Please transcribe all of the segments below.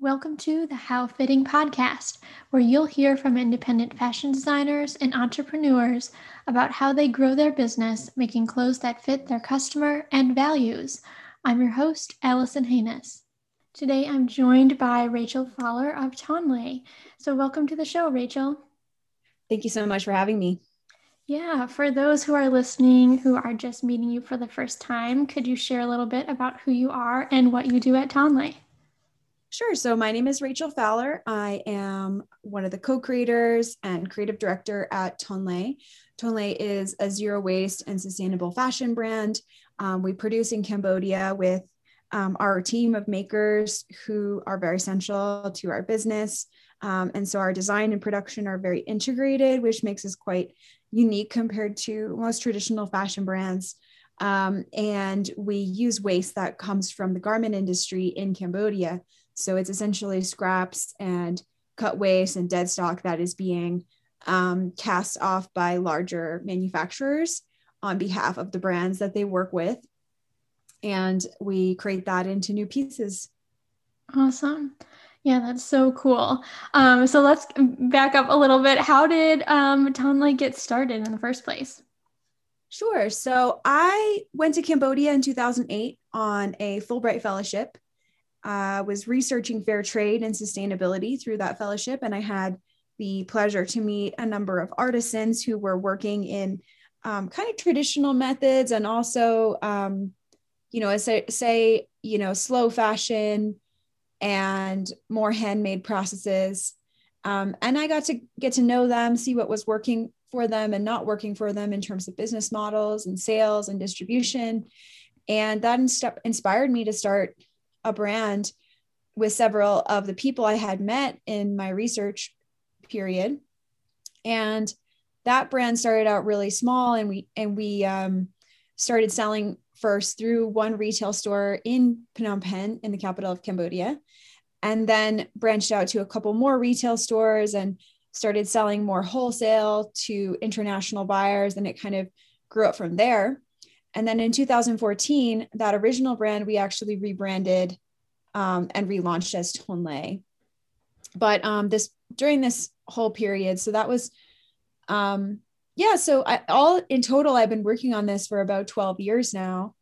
Welcome to the How Fitting podcast, where you'll hear from independent fashion designers and entrepreneurs about how they grow their business, making clothes that fit their customer and values. I'm your host, Allison Haynes. Today I'm joined by Rachel Faller of Tonlé. So, welcome to the show, Rachel. Thank you so much for having me. Yeah, for those who are listening who are just meeting you for the first time, could you share a little bit about who you are and what you do at Tonlé? Sure. So my name is Rachel Faller. I am one of the co-creators and creative director at Tonlé. Tonlé is a zero waste and sustainable fashion brand. Um, we produce in Cambodia with um, our team of makers who are very essential to our business. Um, and so our design and production are very integrated, which makes us quite unique compared to most traditional fashion brands. Um, and we use waste that comes from the garment industry in Cambodia. So it's essentially scraps and cut waste and dead stock that is being um, cast off by larger manufacturers on behalf of the brands that they work with. And we create that into new pieces. Awesome. Yeah, that's so cool. Um, so let's back up a little bit. How did um, Tonlé get started in the first place? Sure. So I went to Cambodia in 2008 on a Fulbright fellowship. I uh, was researching fair trade and sustainability through that fellowship, and I had the pleasure to meet a number of artisans who were working in um, kind of traditional methods and also, um, you know, say, say, you know, slow fashion, and more handmade processes. Um, and I got to get to know them, see what was working for them and not working for them in terms of business models and sales and distribution. And that inst- inspired me to start a brand with several of the people I had met in my research period. And that brand started out really small and we and we um, started selling first through one retail store in Phnom Penh in the capital of Cambodia and then branched out to a couple more retail stores and started selling more wholesale to international buyers and it kind of grew up from there and then in 2014 that original brand we actually rebranded um, and relaunched as tonlé but um, this during this whole period so that was um, yeah so I, all in total i've been working on this for about 12 years now.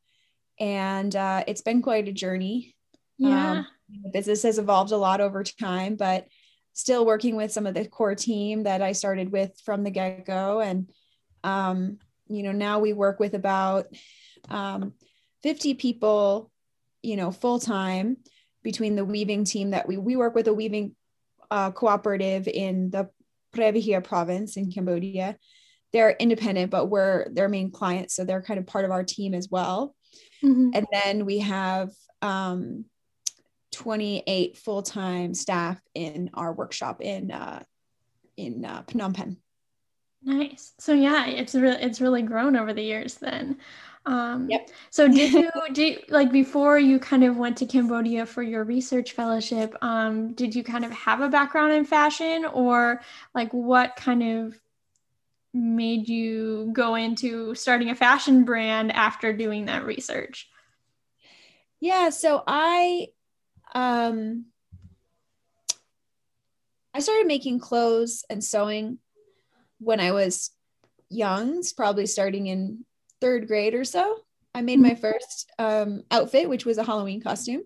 And uh, it's been quite a journey. Yeah. Um, the business has evolved a lot over time, but still working with some of the core team that I started with from the get go. And, um, you know, now we work with about um, 50 people, you know, full time between the weaving team that we, we work with a weaving uh, cooperative in the Preah province in Cambodia. They're independent, but we're their main clients. So they're kind of part of our team as well. Mm-hmm. And then we have um, 28 full-time staff in our workshop in uh, in uh, Phnom Penh. Nice. So yeah, it's really it's really grown over the years then. Um, yep. so did you do like before you kind of went to Cambodia for your research fellowship? Um, did you kind of have a background in fashion, or like what kind of made you go into starting a fashion brand after doing that research? Yeah, so I um, I started making clothes and sewing when I was young, probably starting in third grade or so. I made my mm-hmm. first um, outfit, which was a Halloween costume.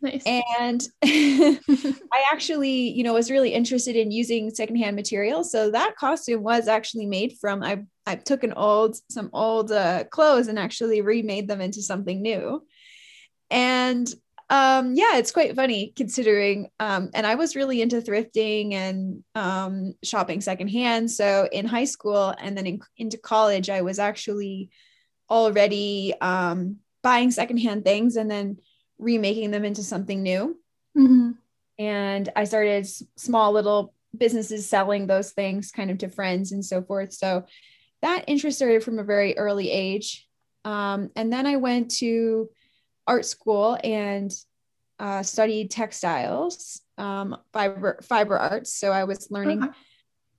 Nice. And I actually, you know, was really interested in using secondhand material. So that costume was actually made from I I took an old some old uh, clothes and actually remade them into something new. And um yeah it's quite funny considering um and i was really into thrifting and um shopping secondhand. So in high school and then in, into college i was actually already um buying secondhand things and then remaking them into something new. Mm-hmm. and i started small little businesses selling those things kind of to friends and so forth. So that interest started from a very early age. Um, and then i went to art school and uh, studied textiles, um, fiber fiber arts. So I was learning okay.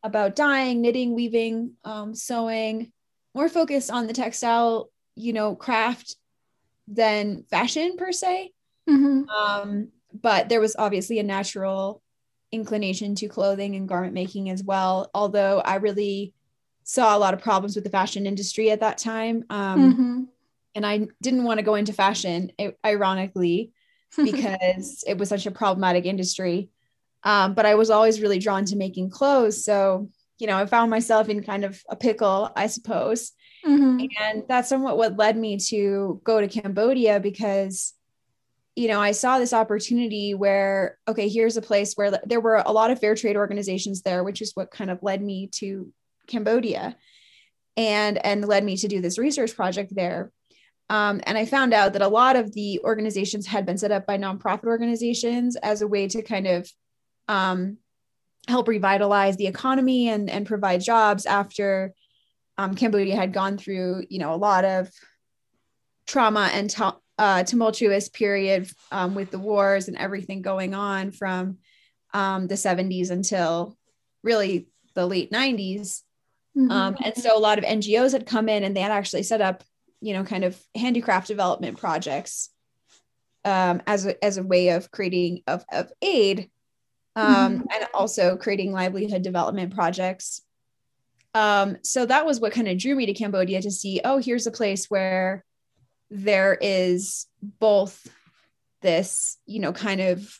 about dyeing, knitting, weaving, um, sewing, more focused on the textile, you know, craft than fashion per se. Mm-hmm. Um, but there was obviously a natural inclination to clothing and garment making as well. Although I really saw a lot of problems with the fashion industry at that time. Um, mm-hmm. And I didn't want to go into fashion, ironically, because it was such a problematic industry. Um, but I was always really drawn to making clothes. So, you know, I found myself in kind of a pickle, I suppose. Mm-hmm. And that's somewhat what led me to go to Cambodia because you know, I saw this opportunity where, okay, here's a place where there were a lot of fair trade organizations there, which is what kind of led me to Cambodia and, and led me to do this research project there. Um, and I found out that a lot of the organizations had been set up by nonprofit organizations as a way to kind of um, help revitalize the economy and, and provide jobs after um, Cambodia had gone through, you know, a lot of trauma and t- uh, tumultuous period um, with the wars and everything going on from um, the 70s until really the late 90s. Mm-hmm. Um, and so a lot of NGOs had come in and they had actually set up, you know, kind of handicraft development projects um, as, a, as a way of creating of, of aid um, mm-hmm. and also creating livelihood development projects. Um, so that was what kind of drew me to Cambodia to see, oh, here's a place where there is both this, you know, kind of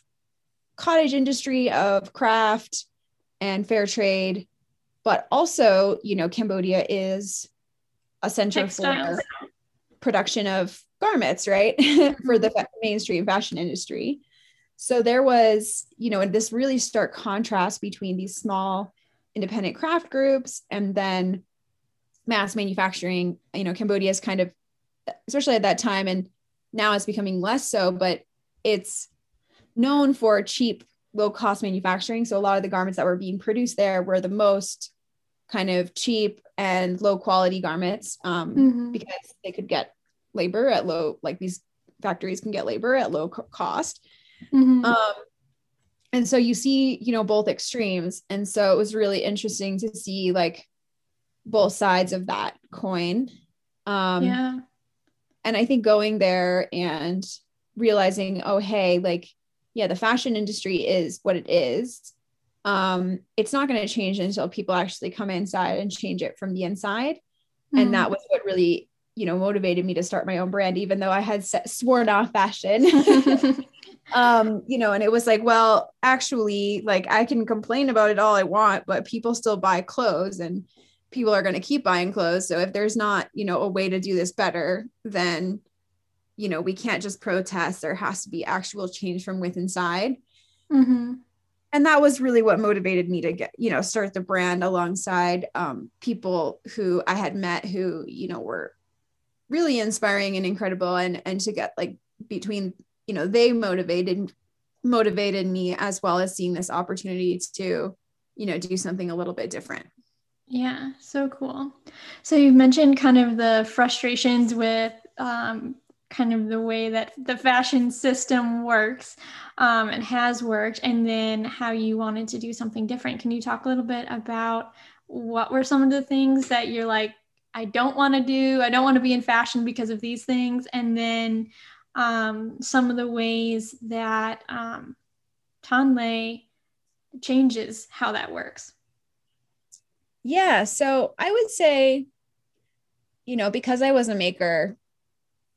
cottage industry of craft and fair trade, but also, you know, Cambodia is a center Textiles. for production of garments, right? for the mm-hmm. mainstream fashion industry. So there was, you know, this really stark contrast between these small independent craft groups and then mass manufacturing. You know, Cambodia is kind of especially at that time and now it's becoming less so but it's known for cheap low cost manufacturing so a lot of the garments that were being produced there were the most kind of cheap and low quality garments um, mm-hmm. because they could get labor at low like these factories can get labor at low cost mm-hmm. um, and so you see you know both extremes and so it was really interesting to see like both sides of that coin um, yeah and I think going there and realizing, oh, hey, like, yeah, the fashion industry is what it is. Um, it's not going to change until people actually come inside and change it from the inside. Mm-hmm. And that was what really, you know, motivated me to start my own brand, even though I had set, sworn off fashion. um, you know, and it was like, well, actually, like I can complain about it all I want, but people still buy clothes and people are going to keep buying clothes. So if there's not, you know, a way to do this better, then, you know, we can't just protest. There has to be actual change from within inside. Mm-hmm. And that was really what motivated me to get, you know, start the brand alongside um, people who I had met who, you know, were really inspiring and incredible. And and to get like between, you know, they motivated motivated me as well as seeing this opportunity to, you know, do something a little bit different. Yeah, so cool. So you've mentioned kind of the frustrations with um, kind of the way that the fashion system works um, and has worked, and then how you wanted to do something different. Can you talk a little bit about what were some of the things that you're like, I don't want to do, I don't want to be in fashion because of these things, and then um, some of the ways that um, Tonlé changes how that works? Yeah. So I would say, you know, because I was a maker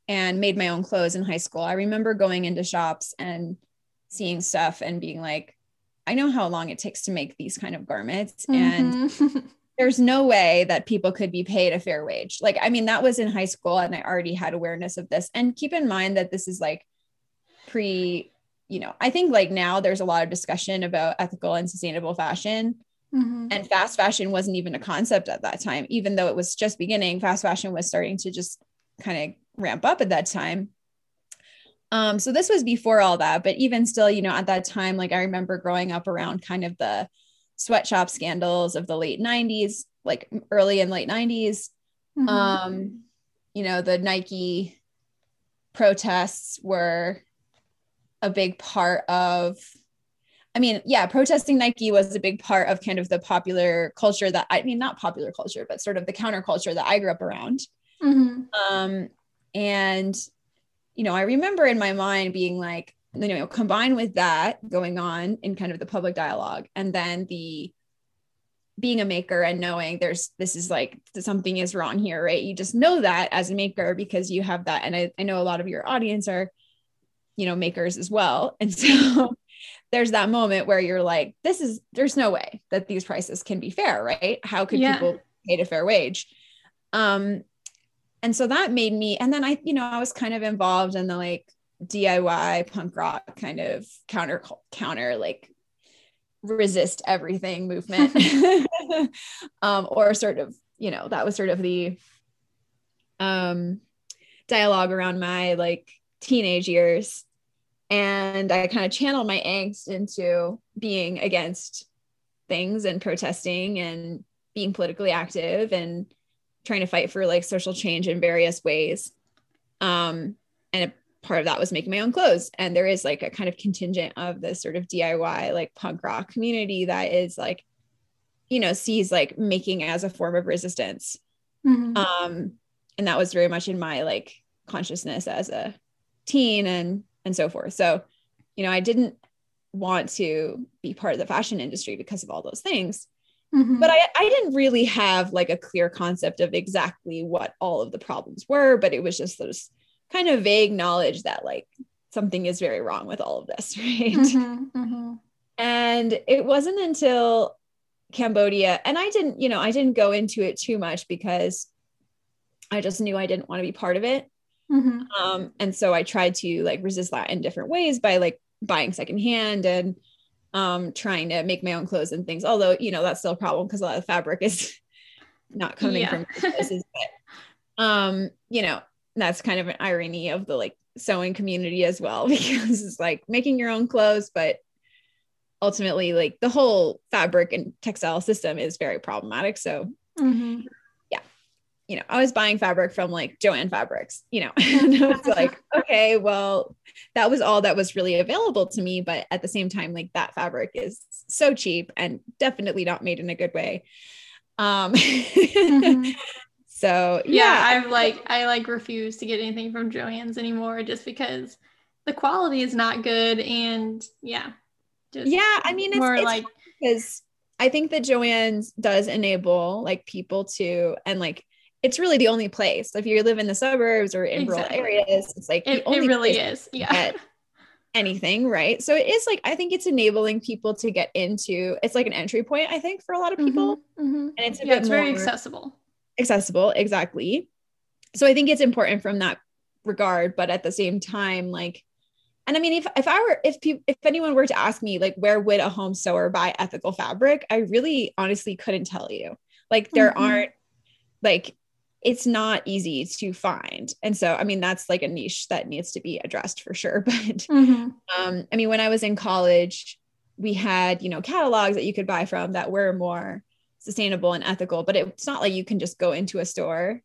and made my own clothes in high school, I remember going into shops and seeing stuff and being like, I know how long it takes to make these kind of garments. Mm-hmm. And there's no way that people could be paid a fair wage. Like, I mean, that was in high school and I already had awareness of this. And keep in mind that this is like pre, you know, I think like now there's a lot of discussion about ethical and sustainable fashion. Mm-hmm. And fast fashion wasn't even a concept at that time, even though it was just beginning. Fast fashion was starting to just kind of ramp up at that time. Um, so this was before all that, but even still, you know, at that time, like I remember growing up around kind of the sweatshop scandals of the late 90s, like early and late 90s. Mm-hmm. Um, you know, the Nike protests were a big part of I mean, yeah, protesting Nike was a big part of kind of the popular culture that I mean, not popular culture, but sort of the counterculture that I grew up around. Mm-hmm. Um, and, you know, I remember in my mind being like, you know, combined with that going on in kind of the public dialogue, and then the being a maker and knowing there's this is like something is wrong here, right? You just know that as a maker because you have that. And I, I know a lot of your audience are, you know, makers as well. And so there's that moment where you're like, this is there's no way that these prices can be fair, right? How could yeah. people pay a fair wage? Um, and so that made me, and then I, you know, I was kind of involved in the like DIY punk rock kind of counter counter like resist everything movement. Um, or sort of you know that was sort of the um, dialogue around my like teenage years. And i kind of channeled my angst into being against things and protesting and being politically active and trying to fight for like social change in various ways. Um, and a part of that was making my own clothes. And there is like a kind of contingent of this sort of diy like punk rock community that is like you know sees like making as a form of resistance. Mm-hmm. um and that was very much in my like consciousness as a teen and and so forth. So you know i didn't want to be part of the fashion industry because of all those things mm-hmm. but I, I didn't really have like a clear concept of exactly what all of the problems were but it was just those kind of vague knowledge that like something is very wrong with all of this, right? Mm-hmm, mm-hmm. And it wasn't until Cambodia, and I didn't, you know, I didn't go into it too much because I just knew I didn't want to be part of it. Mm-hmm. Um, and so I tried to like resist that in different ways by like buying secondhand and um, trying to make my own clothes and things. Although, you know, that's still a problem because a lot of fabric is not coming yeah. from places. But, um, you know, that's kind of an irony of the like sewing community as well because it's like making your own clothes but ultimately like the whole fabric and textile system is very problematic so mm-hmm. You know i was buying fabric from like joann fabrics you know and i was like okay well that was all that was really available to me but at the same time like that fabric is so cheap and definitely not made in a good way um mm-hmm. So yeah, yeah I've like I like refuse to get anything from Joann's anymore just because the quality is not good and yeah. Just yeah, I mean it's more it's like because I think that Joann's does enable like people to and like it's really the only place. If you live in the suburbs or in exactly. rural areas, it's like it, it really is. Yeah. anything, right? So it is like I think it's enabling people to get into. It's like an entry point, I think, for a lot of people, mm-hmm, mm-hmm. and it's yeah, it's very accessible accessible exactly so i think it's important from that regard but at the same time like and i mean if, if i were if people if anyone were to ask me like where would a home sewer buy ethical fabric i really honestly couldn't tell you like there mm-hmm. aren't like it's not easy to find and so i mean that's like a niche that needs to be addressed for sure but mm-hmm. um i mean when i was in college we had you know catalogs that you could buy from that were more sustainable and ethical, but it's not like you can just go into a store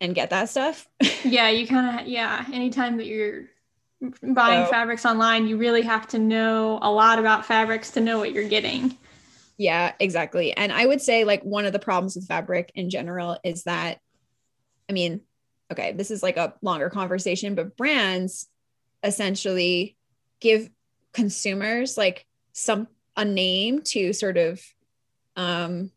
and get that stuff. yeah, you kind of yeah, anytime that you're buying so, fabrics online, you really have to know a lot about fabrics to know what you're getting. Yeah, exactly. And I would say like one of the problems with fabric in general is that I mean, okay, this is like a longer conversation, but brands essentially give consumers like some a name to sort of um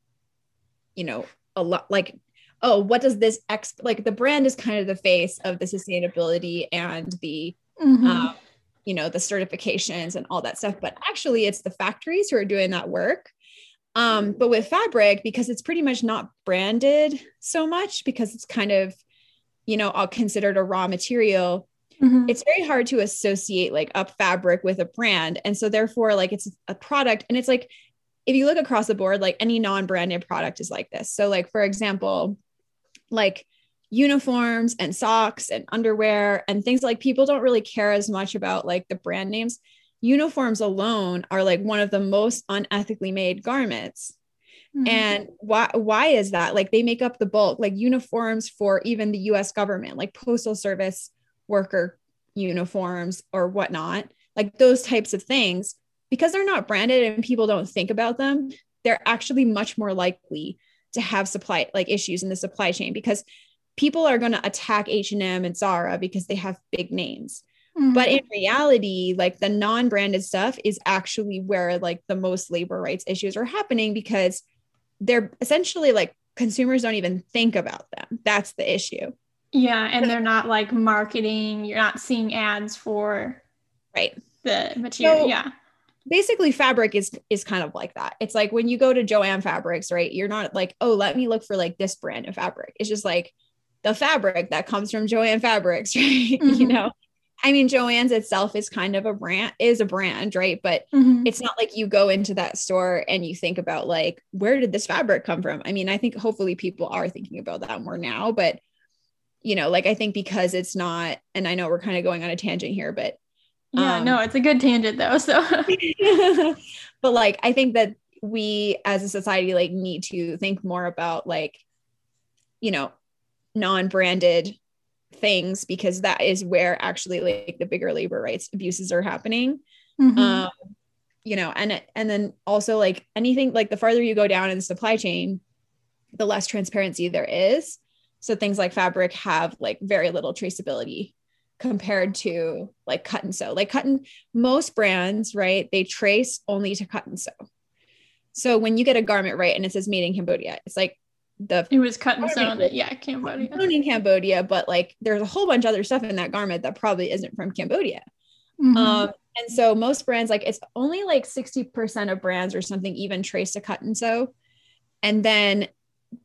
you know a lot like oh what does this ex like the brand is kind of the face of the sustainability and the mm-hmm. um, you know the certifications and all that stuff but actually it's the factories who are doing that work um, but with fabric because it's pretty much not branded so much because it's kind of you know all considered a raw material mm-hmm. it's very hard to associate like up fabric with a brand and so therefore like it's a product and it's like if you look across the board, like any non-branded product is like this. So, like for example, like uniforms and socks and underwear and things like people don't really care as much about like the brand names. Uniforms alone are like one of the most unethically made garments. Mm-hmm. And why why is that? Like they make up the bulk, like uniforms for even the US government, like postal service worker uniforms or whatnot, like those types of things because they're not branded and people don't think about them, they're actually much more likely to have supply like issues in the supply chain because people are going to attack H&M and Zara because they have big names. Mm-hmm. But in reality, like the non-branded stuff is actually where like the most labor rights issues are happening because they're essentially like consumers don't even think about them. That's the issue. Yeah, and they're not like marketing, you're not seeing ads for right the material. So, yeah. Basically fabric is is kind of like that. It's like when you go to Jo-Ann Fabrics, right? You're not like, "Oh, let me look for like this brand of fabric." It's just like the fabric that comes from Jo-Ann Fabrics, right? Mm-hmm. you know. I mean, Jo-Ann's itself is kind of a brand, is a brand, right? But mm-hmm. it's not like you go into that store and you think about like, where did this fabric come from? I mean, I think hopefully people are thinking about that more now, but you know, like I think because it's not, and I know we're kind of going on a tangent here, but yeah, um, no, it's a good tangent though. So, but like, I think that we as a society like need to think more about like, you know, non-branded things because that is where actually like the bigger labor rights abuses are happening. Mm-hmm. um you know and and then also like anything like the farther you go down in the supply chain the less transparency there is. So things like fabric have like very little traceability compared to like cut and sew. Like cut and most brands right they trace only to cut and sew. So when you get a garment right and it says made in cambodia it's like the it was cut and sewn yeah cambodia. In cambodia but like there's a whole bunch of other stuff in that garment that probably isn't from cambodia. Mm-hmm. um and so most brands like it's only like 60% of brands or something even trace to cut and sew. And then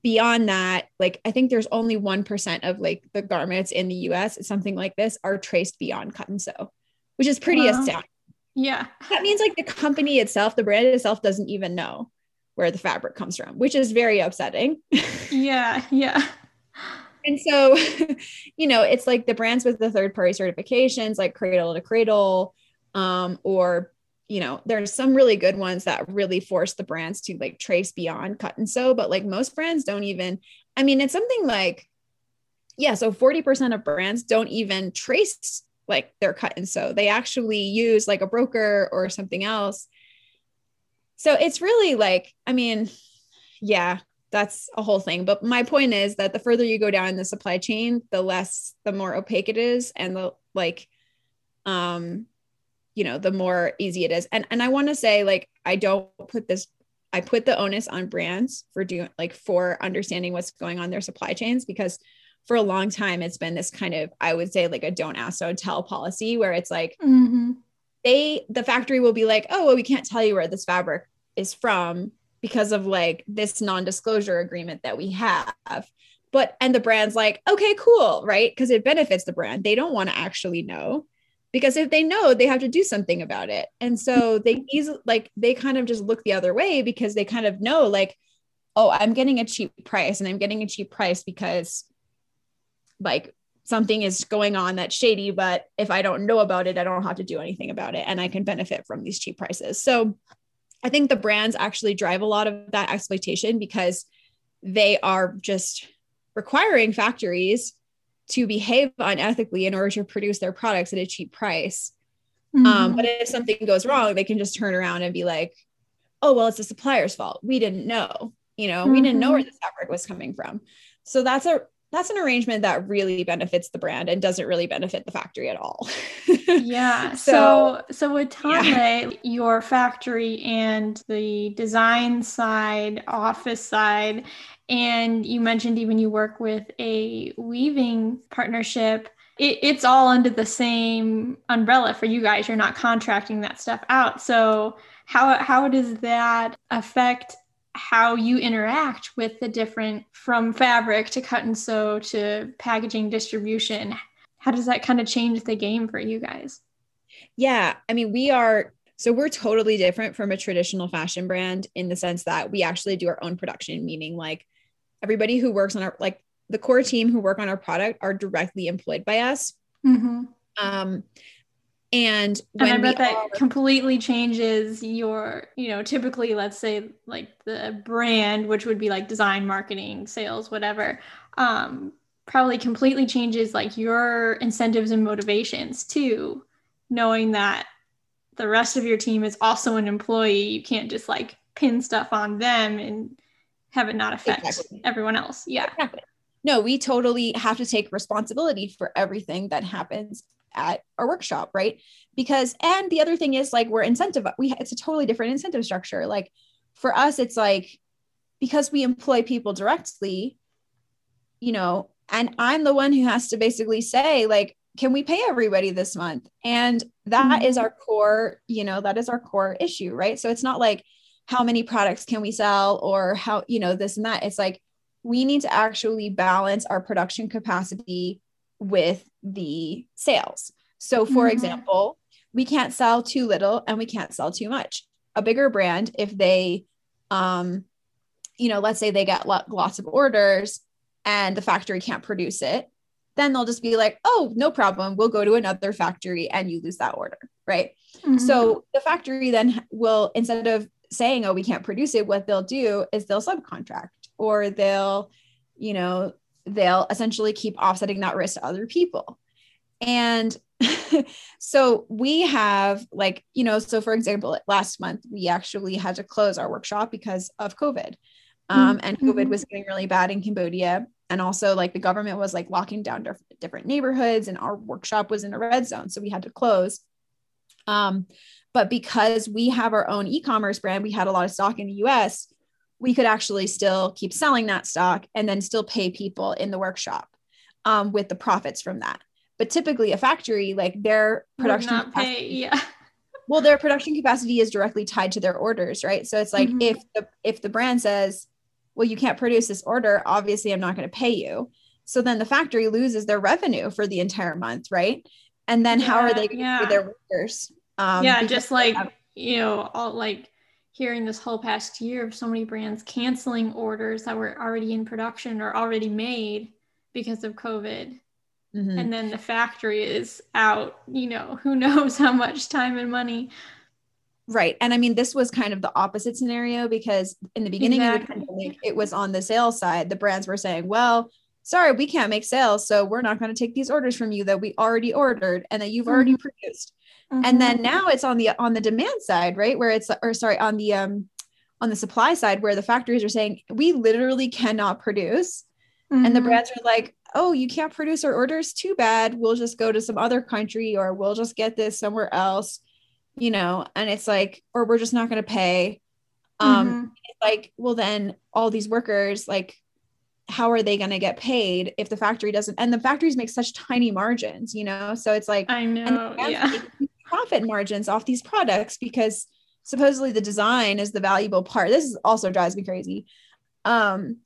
beyond that like i think there's only 1% of like the garments in the us something like this are traced beyond cut and sew which is pretty wow. astounding. Yeah. That means like the company itself the brand itself doesn't even know where the fabric comes from, which is very upsetting. yeah, yeah. And so, you know, it's like the brands with the third party certifications, like Cradle to Cradle, um, or you know, there's some really good ones that really force the brands to like trace beyond cut and sew, but like most brands don't even. I mean, it's something like, yeah, so 40% of brands don't even trace like their cut and sew. They actually use like a broker or something else so it's really like, I mean, yeah, that's a whole thing. But my point is that the further you go down in the supply chain, the less, the more opaque it is, and the like, um, you know, the more easy it is. And and I want to say, like, I don't put this, I put the onus on brands for doing like for understanding what's going on their supply chains because for a long time it's been this kind of, I would say, like a don't ask, don't tell policy where it's like. Mm-hmm they the factory will be like oh well we can't tell you where this fabric is from because of like this non-disclosure agreement that we have. But and the brand's like okay cool right? Because it benefits the brand. They don't want to actually know because if they know they have to do something about it. And so they easily like they kind of just look the other way because they kind of know like oh i'm getting a cheap price and i'm getting a cheap price because like something is going on that's shady but if i don't know about it i don't have to do anything about it and i can benefit from these cheap prices. So I think the brands actually drive a lot of that exploitation because they are just requiring factories to behave unethically in order to produce their products at a cheap price. Um, mm-hmm. Um, but if something goes wrong, they can just turn around and be like, oh, well, it's the supplier's fault. We didn't know, you know, mm-hmm. we didn't know where the fabric was coming from. So that's a that's an arrangement that really benefits the brand and doesn't really benefit the factory at all. yeah. So, so, so with Tonlé, yeah. your factory and the design side, office side, and you mentioned even you work with a weaving partnership. It, it's all under the same umbrella for you guys. You're not contracting that stuff out. So how how does that affect how you interact with the different from fabric to cut and sew to packaging distribution how does that kind of change the game for you guys yeah i mean we are so we're totally different from a traditional fashion brand in the sense that we actually do our own production meaning like everybody who works on our like the core team who work on our product are directly employed by us mm-hmm. um and and I bet that are, completely changes your, you know, typically, let's say like the brand, which would be like design, marketing, sales, whatever, um, probably completely changes like your incentives and motivations too, knowing that the rest of your team is also an employee. You can't just like pin stuff on them and have it not affect exactly. everyone else. Yeah. Exactly. No, we totally have to take responsibility for everything that happens at our workshop, right? Because and the other thing is like we're incentive we it's a totally different incentive structure. Like for us, it's like because we employ people directly, you know, and I'm the one who has to basically say like can we pay everybody this month? And that mm-hmm. is our core, you know, that is our core issue, right? So it's not like how many products can we sell or how, you know, this and that. It's like we need to actually balance our production capacity with the sales. So, for mm-hmm. example, we can't sell too little and we can't sell too much. A bigger brand, if they, um, you know, let's say they get lots of orders and the factory can't produce it, then they'll just be like, oh, no problem. We'll go to another factory and you lose that order. Right. Mm-hmm. So the factory then will, instead of saying, oh, we can't produce it, what they'll do is they'll subcontract or they'll, you know, they'll essentially keep offsetting that risk to other people. And so we have like, you know, so for example, last month we actually had to close our workshop because of COVID. Um, and COVID mm-hmm. was getting really bad in Cambodia and also like the government was like locking down different neighborhoods and our workshop was in a red zone so we had to close um, but because we have our own e-commerce brand we had a lot of stock in the us we could actually still keep selling that stock and then still pay people in the workshop um, with the profits from that but typically a factory like their production capacity, pay, yeah well their production capacity is directly tied to their orders right so it's like mm-hmm. if the if the brand says well, you can't produce this order. Obviously, I'm not going to pay you. So then the factory loses their revenue for the entire month, right? And then yeah, how are they going yeah. to pay their workers? Um, yeah, just like, you know, all like hearing this whole past year of so many brands canceling orders that were already in production or already made because of COVID. Mm-hmm. And then the factory is out, you know, who knows how much time and money Right. And I mean, this was kind of the opposite scenario because in the beginning exactly. of the pandemic, it was on the sales side. The brands were saying, well, sorry, we can't make sales. So we're not going to take these orders from you that we already ordered and that you've mm-hmm. already produced. Mm-hmm. And then now it's on the on the demand side, right? Where it's or sorry, on the um on the supply side where the factories are saying we literally cannot produce. Mm-hmm. And the mm-hmm. brands are like, oh, you can't produce our orders, too bad. We'll just go to some other country or we'll just get this somewhere else you know, and it's like, or we're just not going to pay. Um, mm-hmm. like, well, then all these workers, like, how are they going to get paid if the factory doesn't? And the factories make such tiny margins, you know? So it's like, I know, yeah. Profit margins off these products because supposedly the design is the valuable part. This also drives me crazy. Um,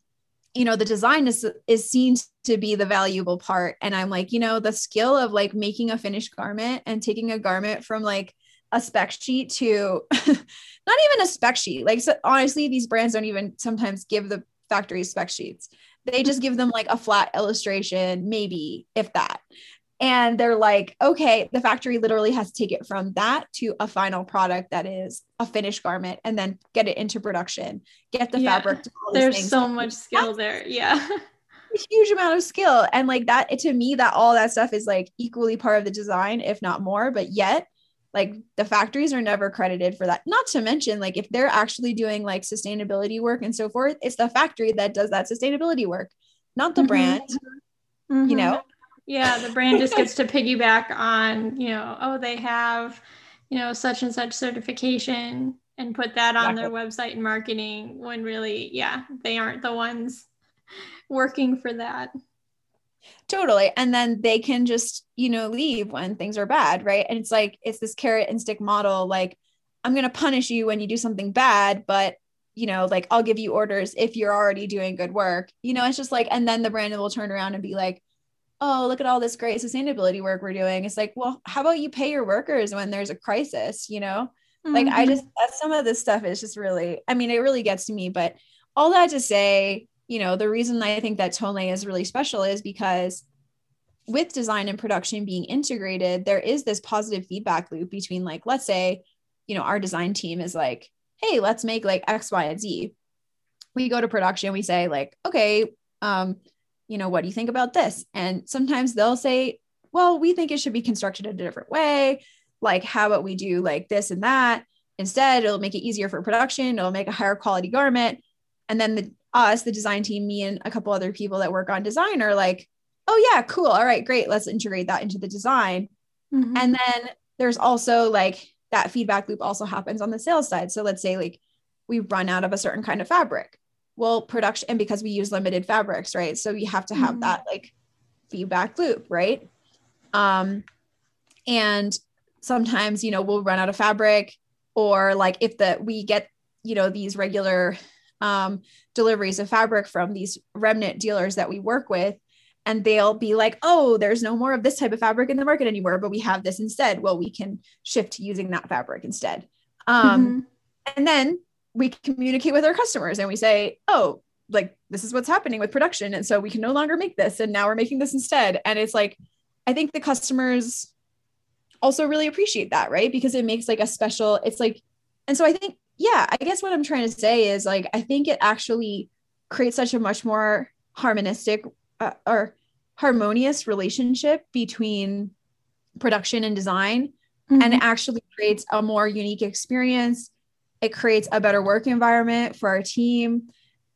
you know the design is is seen to be the valuable part and i'm like you know the skill of like making a finished garment and taking a garment from like a spec sheet to not even a spec sheet. Like so honestly, these brands don't even sometimes give the factory spec sheets. They just give them like a flat illustration, maybe if that. And they're like, okay, the factory literally has to take it from that to a final product that is a finished garment and then get it into production, get the yeah. fabric. There's so much skill That's there. Yeah. a huge amount of skill. And like that, to me, that all that stuff is like equally part of the design, if not more. But yet, like the factories are never credited for that not to mention like if they're actually doing like sustainability work and so forth it's the factory that does that sustainability work not the mm-hmm. brand mm-hmm. you know yeah the brand just gets to piggyback on you know oh they have you know such and such certification and put that on exactly. their website and marketing when really yeah they aren't the ones working for that Totally. And then they can just, you know, leave when things are bad. Right. And it's like, it's this carrot and stick model. Like, I'm going to punish you when you do something bad, but, you know, like I'll give you orders if you're already doing good work. You know, it's just like, and then the brand will turn around and be like, oh, look at all this great sustainability work we're doing. It's like, well, how about you pay your workers when there's a crisis, you know? Mm-hmm. Like, I mm-hmm. just, some of this stuff is just really, I mean, it really gets to me. But all that to say, you know, the reason I think that Tonlé is really special is because with design and production being integrated, there is this positive feedback loop between, like, let's say, you know, our design team is like, hey, let's make like X, Y, and Z. We go to production, we say, like, okay, um, you know, what do you think about this? And sometimes they'll say, well, we think it should be constructed in a different way. Like, how about we do like this and that? Instead, it'll make it easier for production, it'll make a higher quality garment. And then the us, the design team, me and a couple other people that work on design are like, oh yeah, cool. All right, great. Let's integrate that into the design. Mm-hmm. And then there's also like that feedback loop also happens on the sales side. So let's say like we run out of a certain kind of fabric. Well, production, and because we use limited fabrics, right? So you have to have mm-hmm. that like feedback loop, right? Um, and sometimes, you know, we'll run out of fabric, or like if the we get, you know, these regular um, deliveries of fabric from these remnant dealers that we work with, and they'll be like, oh, there's no more of this type of fabric in the market anymore, but we have this instead. Well, we can shift to using that fabric instead. Um, mm-hmm. And then we communicate with our customers and we say, oh, like this is what's happening with production. And so we can no longer make this. And now we're making this instead. And it's like, I think the customers also really appreciate that, right? Because it makes like a special, it's like, and so I think, yeah, I guess what I'm trying to say is like, I think it actually creates such a much more harmonistic uh, or harmonious relationship between production and design mm-hmm. and it actually creates a more unique experience it creates a better work environment for our team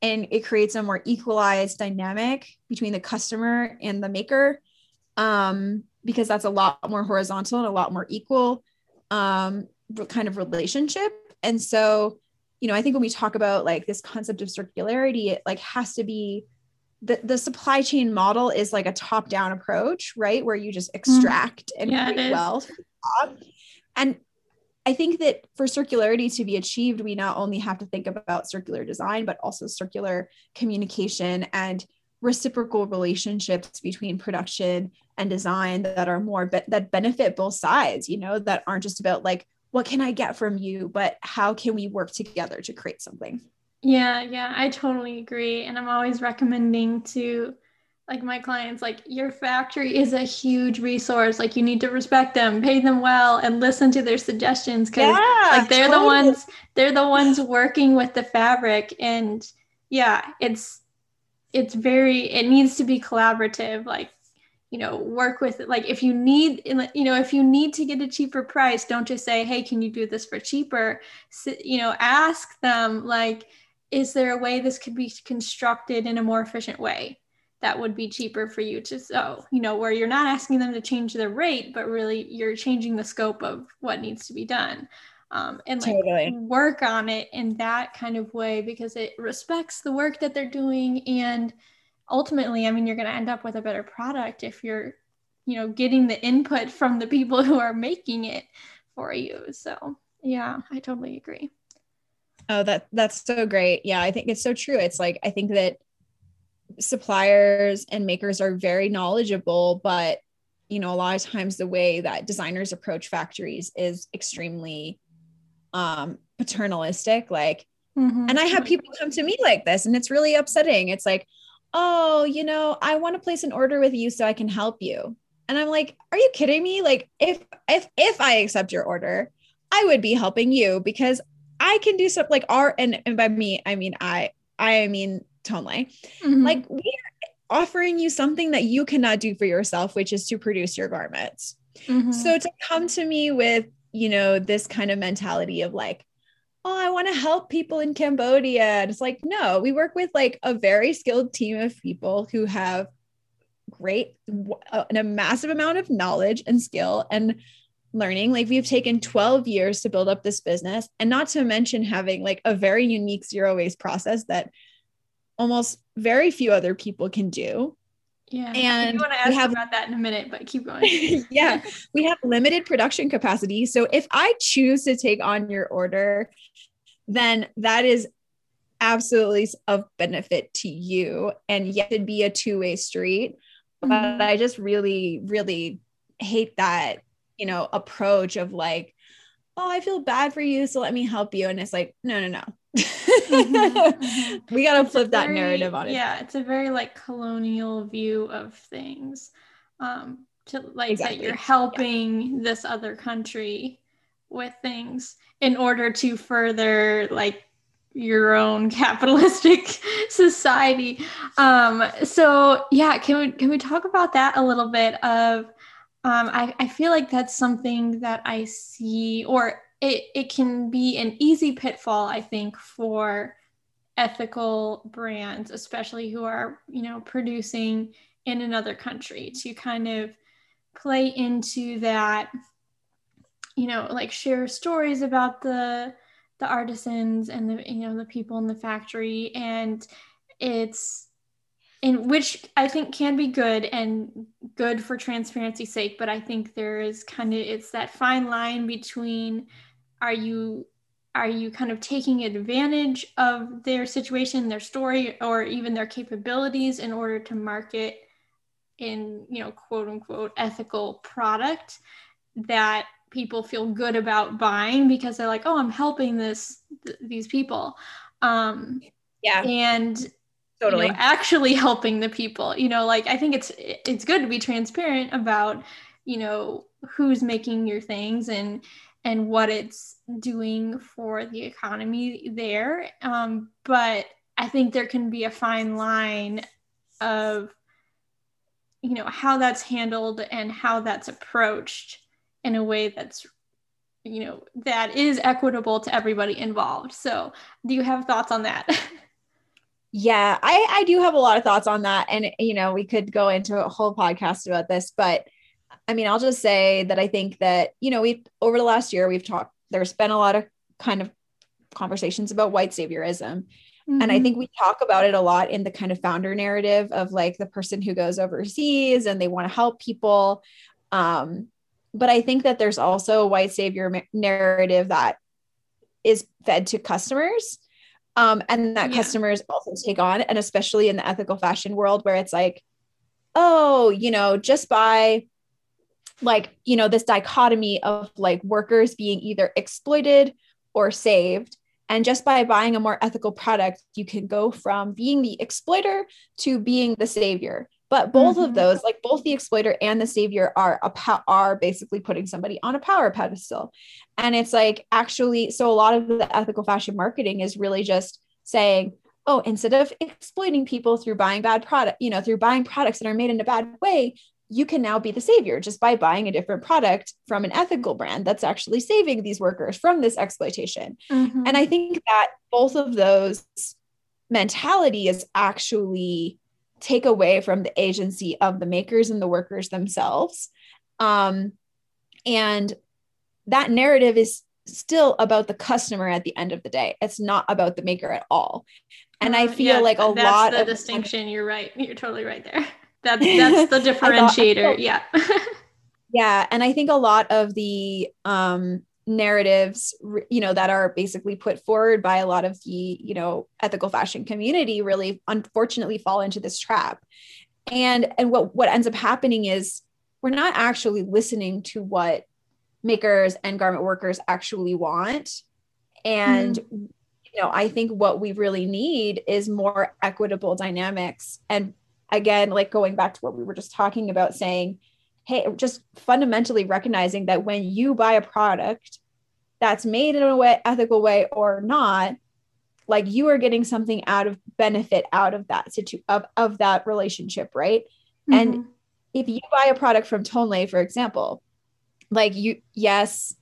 and it creates a more equalized dynamic between the customer and the maker um, because that's a lot more horizontal and a lot more equal um, kind of relationship and so you know i think when we talk about like this concept of circularity it like has to be the, the supply chain model is like a top down approach right where you just mm-hmm. extract mm. and yeah, create wealth and I think that for circularity to be achieved, we not only have to think about circular design, but also circular communication and reciprocal relationships between production and design that are more be- that benefit both sides, you know, that aren't just about like, what can I get from you, but how can we work together to create something? Yeah, yeah, I totally agree. And I'm always recommending to like my clients like your factory is a huge resource. Like you need to respect them pay them well and listen to their suggestions because yeah, like they're totally. the ones they're the ones working with the fabric. And yeah it's it's very it needs to be collaborative. Like you know work with like if you need you know if you need to get a cheaper price don't just say hey can you do this for cheaper? So, you know ask them like is there a way this could be constructed in a more efficient way that would be cheaper for you to so you know where you're not asking them to change their rate but really you're changing the scope of what needs to be done. Um, and like totally. work on it in that kind of way because it respects the work that they're doing. And ultimately i mean you're going to end up with a better product if you're you know getting the input from the people who are making it for you. So yeah i totally agree. Oh that that's so great. Yeah i think it's so true. It's like i think that suppliers and makers are very knowledgeable, but you know, a lot of times the way that designers approach factories is extremely um paternalistic. Like, mm-hmm. and I have people come to me like this, and it's really upsetting. It's like, oh, you know, I want to place an order with you so I can help you. And I'm like, are you kidding me? Like, if if if I accept your order, I would be helping you because I can do something like our and, and by me, I mean I I mean Tonlé. Mm-hmm. Like we are offering you something that you cannot do for yourself, which is to produce your garments. Mm-hmm. So to come to me with, you know, this kind of mentality of like, oh, I want to help people in Cambodia. And it's like, no, we work with like a very skilled team of people who have great, and a massive amount of knowledge and skill and learning. Like we've taken 12 years to build up this business, and not to mention having like a very unique zero waste process that almost very few other people can do. Yeah. And you want to ask have, about that in a minute, but keep going. yeah. We have limited production capacity. So if I choose to take on your order, then that is absolutely of benefit to you. And yet it'd be a two-way street. Mm-hmm. But I just really, really hate that, you know, approach of like, oh, I feel bad for you. So let me help you. And it's like, no, no, no mm-hmm, mm-hmm. we got to flip that narrative on it. Yeah, it's a very like colonial view of things. Um, to like exactly. that you're helping yeah. this other country with things in order to further like your own capitalistic society. Um, so yeah, can we can we talk about that a little bit of um, I, I feel like that's something that I see or it, it can be an easy pitfall, I think, for ethical brands, especially who are, you know, producing in another country to kind of play into that you know like share stories about the the artisans and the you know the people in the factory. And it's in which I think can be good and good for transparency's sake, but I think there is kind of it's that fine line between are you are you kind of taking advantage of their situation, their story, or even their capabilities in order to market in you know quote unquote ethical product that people feel good about buying because they're like, oh, I'm helping this th- these people. Um, yeah, and totally you know, actually helping the people. You know, like I think it's it's good to be transparent about you know who's making your things and and what it's doing for the economy there. Um, but I think there can be a fine line of you know how that's handled and how that's approached in a way that's you know that is equitable to everybody involved. So do you have thoughts on that? Yeah i i do have a lot of thoughts on that. And you know we could go into a whole podcast about this but i mean i'll just say that i think that you know we've over the last year we've talked there's been a lot of kind of conversations about white saviorism Mm-hmm. And I mm-hmm. think we talk about it a lot in the kind of founder narrative of like the person who goes overseas and they want to help people. Um, but I think that there's also a white savior narrative that is fed to customers. Um, and that yeah. customers also take on, and especially in the ethical fashion world where it's like, oh, you know, just by like, you know, this dichotomy of like workers being either exploited or saved. And just by buying a more ethical product, you can go from being the exploiter to being the savior. But both mm-hmm. of those, like both the exploiter and the savior, are a po- are basically putting somebody on a power pedestal. And it's like actually, so a lot of the ethical fashion marketing is really just saying, oh, instead of exploiting people through buying bad product, you know, through buying products that are made in a bad way, you can now be the savior just by buying a different product from an ethical brand that's actually saving these workers from this exploitation. Mm-hmm. And I think that both of those mentality is actually take away from the agency of the makers and the workers themselves. Um, and that narrative is still about the customer at the end of the day. It's not about the maker at all. And I uh, feel yeah, like a that's lot the of distinction. You're right. You're totally right there. That's that's the differentiator. yeah. yeah, and I think a lot of the um narratives you know that are basically put forward by a lot of the you know ethical fashion community really unfortunately fall into this trap and and what what ends up happening is we're not actually listening to what makers and garment workers actually want and mm. you know i think what we really need is more equitable dynamics and again like going back to what we were just talking about saying hey, just fundamentally recognizing that when you buy a product that's made in a way ethical way or not, like you are getting something out of benefit out of that situ of, of that relationship, right? Mm-hmm. And if you buy a product from Tonlé, for example, like you, yes,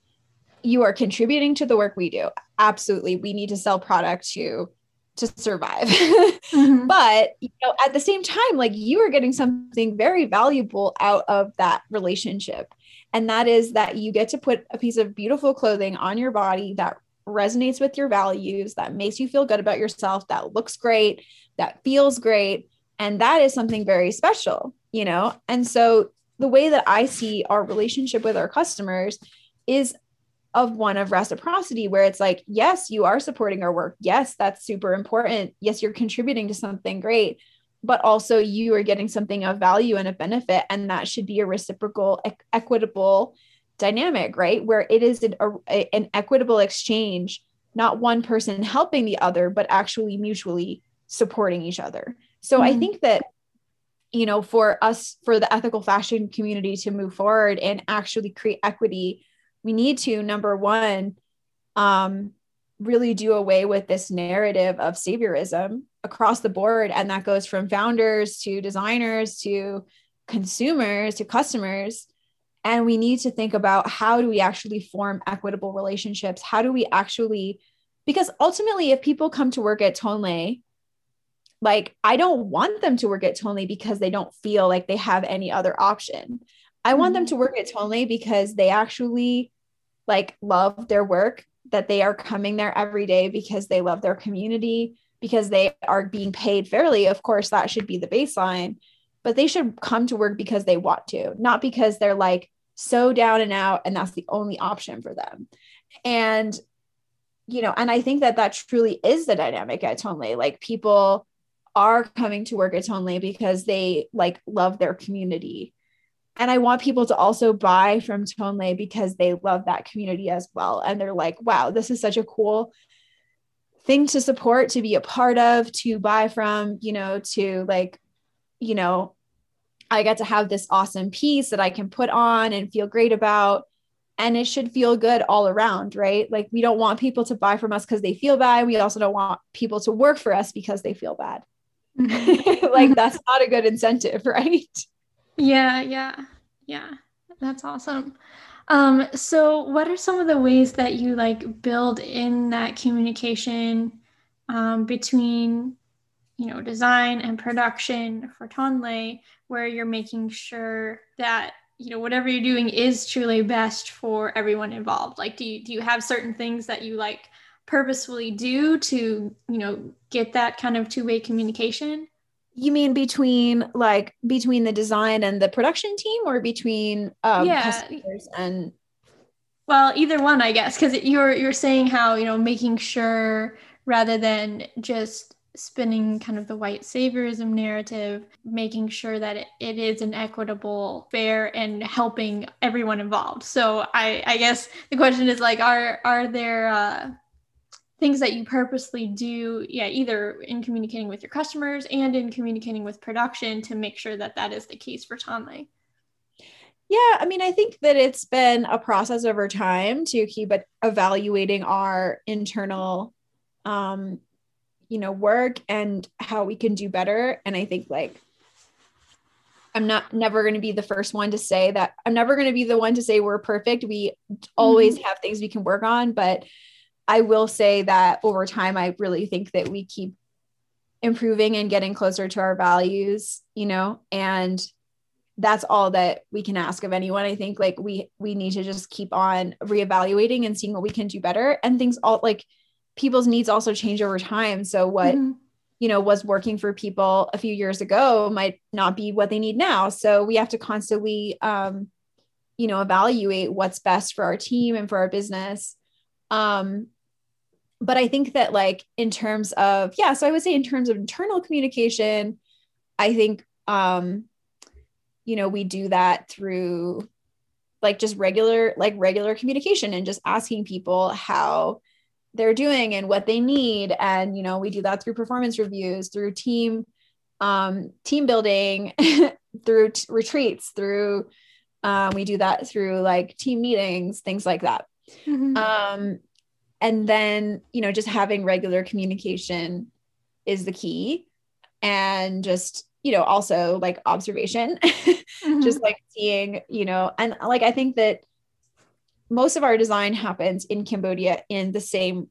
you are contributing to the work we do. Absolutely. We need to sell product to to survive. mm-hmm. But you know, at the same time, like you are getting something very valuable out of that relationship. And that is that you get to put a piece of beautiful clothing on your body that resonates with your values, that makes you feel good about yourself, that looks great, that feels great. And that is something very special, you know? And so the way that I see our relationship with our customers is of one of reciprocity where it's like yes you are supporting our work. Yes that's super important. Yes you're contributing to something great but also you are getting something of value and a benefit and that should be a reciprocal equitable dynamic right? Where it is an, a, an equitable exchange not one person helping the other but actually mutually supporting each other. So mm-hmm. i think that you know for us for the ethical fashion community to move forward and actually create equity we need to number one um, really do away with this narrative of saviorism across the board. And that goes from founders to designers to consumers to customers. And we need to think about how do we actually form equitable relationships? How do we actually because ultimately if people come to work at Tonlé like I don't want them to work at Tonlé because they don't feel like they have any other option I want them mm-hmm. to work at Tonlé because they actually like love their work, that they are coming there every day because they love their community, because they are being paid fairly. Of course, that should be the baseline, but they should come to work because they want to, not because they're like so down and out and that's the only option for them. And you know, and I think that that truly is the dynamic at Tonlé. Like people are coming to work at Tonlé because they like love their community. And I want people to also buy from Tonlé because they love that community as well. And they're like, wow, this is such a cool thing to support, to be a part of, to buy from, you know, to like, you know, I get to have this awesome piece that I can put on and feel great about. And it should feel good all around, right? Like, we don't want people to buy from us because they feel bad. We also don't want people to work for us because they feel bad. like that's not a good incentive, right? Yeah, yeah, yeah. That's awesome. Um, so what are some of the ways that you like build in that communication um, between you know design and production for Tonlé where you're making sure that you know whatever you're doing is truly best for everyone involved like do you do you have certain things that you like purposefully do to you know get that kind of two-way communication you mean between like between the design and the production team or between um yeah. customers and well either one i guess because you're you're saying how you know making sure rather than just spinning kind of the white saviorism narrative, making sure that it, it is an equitable, fair, and helping everyone involved. So I, I guess the question is like, are are there uh, things that you purposely do yeah either in communicating with your customers and in communicating with production to make sure that that is the case for Tonlé yeah i mean i think that it's been a process over time to keep evaluating our internal um you know work and how we can do better. And i think like i'm not never going to be the first one to say that i'm never going to be the one to say we're perfect. We always mm-hmm. have things we can work on but I will say that over time, I really think that we keep improving and getting closer to our values, you know, and that's all that we can ask of anyone. I think like we we need to just keep on reevaluating and seeing what we can do better. And things all like people's needs also change over time. So what mm-hmm. you know was working for people a few years ago might not be what they need now. So we have to constantly um, you know, evaluate what's best for our team and for our business. Um, but I think that like in terms of yeah, so I would say in terms of internal communication, I think um you know, we do that through like just regular like regular communication and just asking people how they're doing and what they need and you know, we do that through performance reviews, through team um team building, through t- retreats, through um we do that through like team meetings, things like that. Mm-hmm. Um and then you know just having regular communication is the key. And just you know also like observation mm-hmm. just like seeing you know and like i think that most of our design happens in cambodia in the same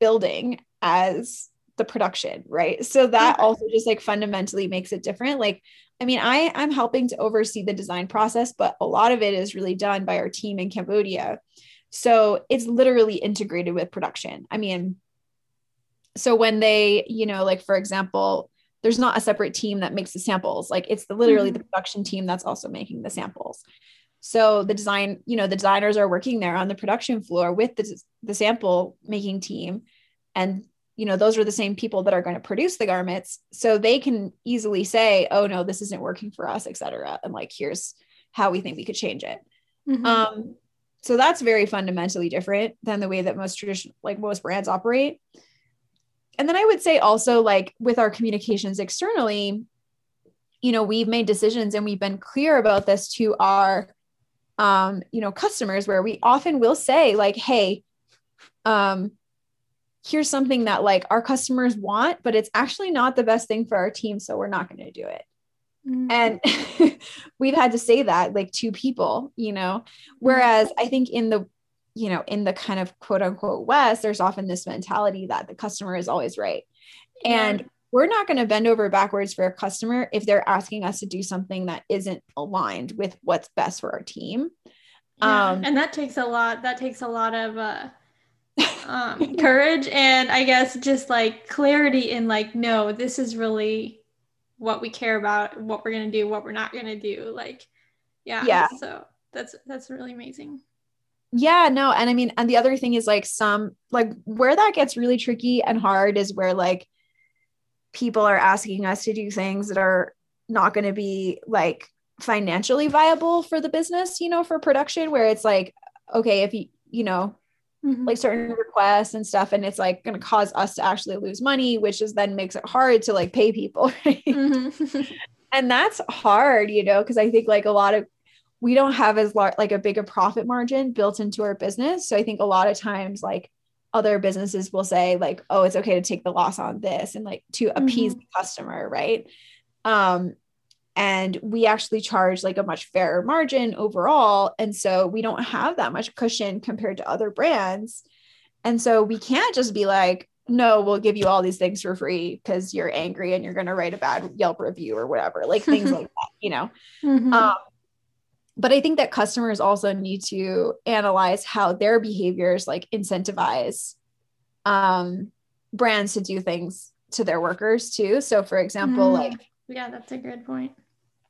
building as the production right? So that also just like fundamentally makes it different. Like i mean i i'm helping to oversee the design process but a lot of it is really done by our team in cambodia so it's literally integrated with production. I mean, so when they, you know, like for example, there's not a separate team that makes the samples. Like it's the, literally mm-hmm. the production team that's also making the samples. So the design, you know, the designers are working there on the production floor with the, the sample making team. And, you know, those are the same people that are going to produce the garments. So they can easily say, oh no, this isn't working for us, et cetera. And like, here's how we think we could change it. Mm-hmm. Um, so that's very fundamentally different than the way that most traditional, like most brands operate. And then I would say also, like with our communications externally, you know, we've made decisions and we've been clear about this to our, um, you know, customers where we often will say, like, hey, um, here's something that like our customers want, but it's actually not the best thing for our team. So we're not going to do it. Mm-hmm. And we've had to say that like two people, you know. Mm-hmm. Whereas I think in the, you know, in the kind of quote unquote West, there's often this mentality that the customer is always right. And we're not going to bend over backwards for a customer if they're asking us to do something that isn't aligned with what's best for our team. Yeah, um, and that takes a lot. That takes a lot of uh, um, courage and I guess just like clarity in like, no, this is really what we care about, what we're gonna do, what we're not gonna do. Like, yeah. Yeah. So that's that's really amazing. Yeah, no, and I mean, and the other thing is like some like where that gets really tricky and hard is where like people are asking us to do things that are not going to be like financially viable for the business, you know, for production, where it's like, okay, if you, you know, mm-hmm. like certain requests and stuff and it's like going to cause us to actually lose money which is then makes it hard to like pay people right? mm-hmm. and that's hard you know because i think like a lot of we don't have as large like a bigger profit margin built into our business so i think a lot of times like other businesses will say like oh it's okay to take the loss on this and like to appease mm-hmm. the customer right um and we actually charge like a much fairer margin overall. And so we don't have that much cushion compared to other brands. And so we can't just be like no we'll give you all these things for free because you're angry and you're going to write a bad yelp review or whatever like things like that you know? Mm-hmm. um, but i think that customers also need to analyze how their behaviors like incentivize um, brands to do things to their workers too. So for example mm-hmm. like yeah that's a good point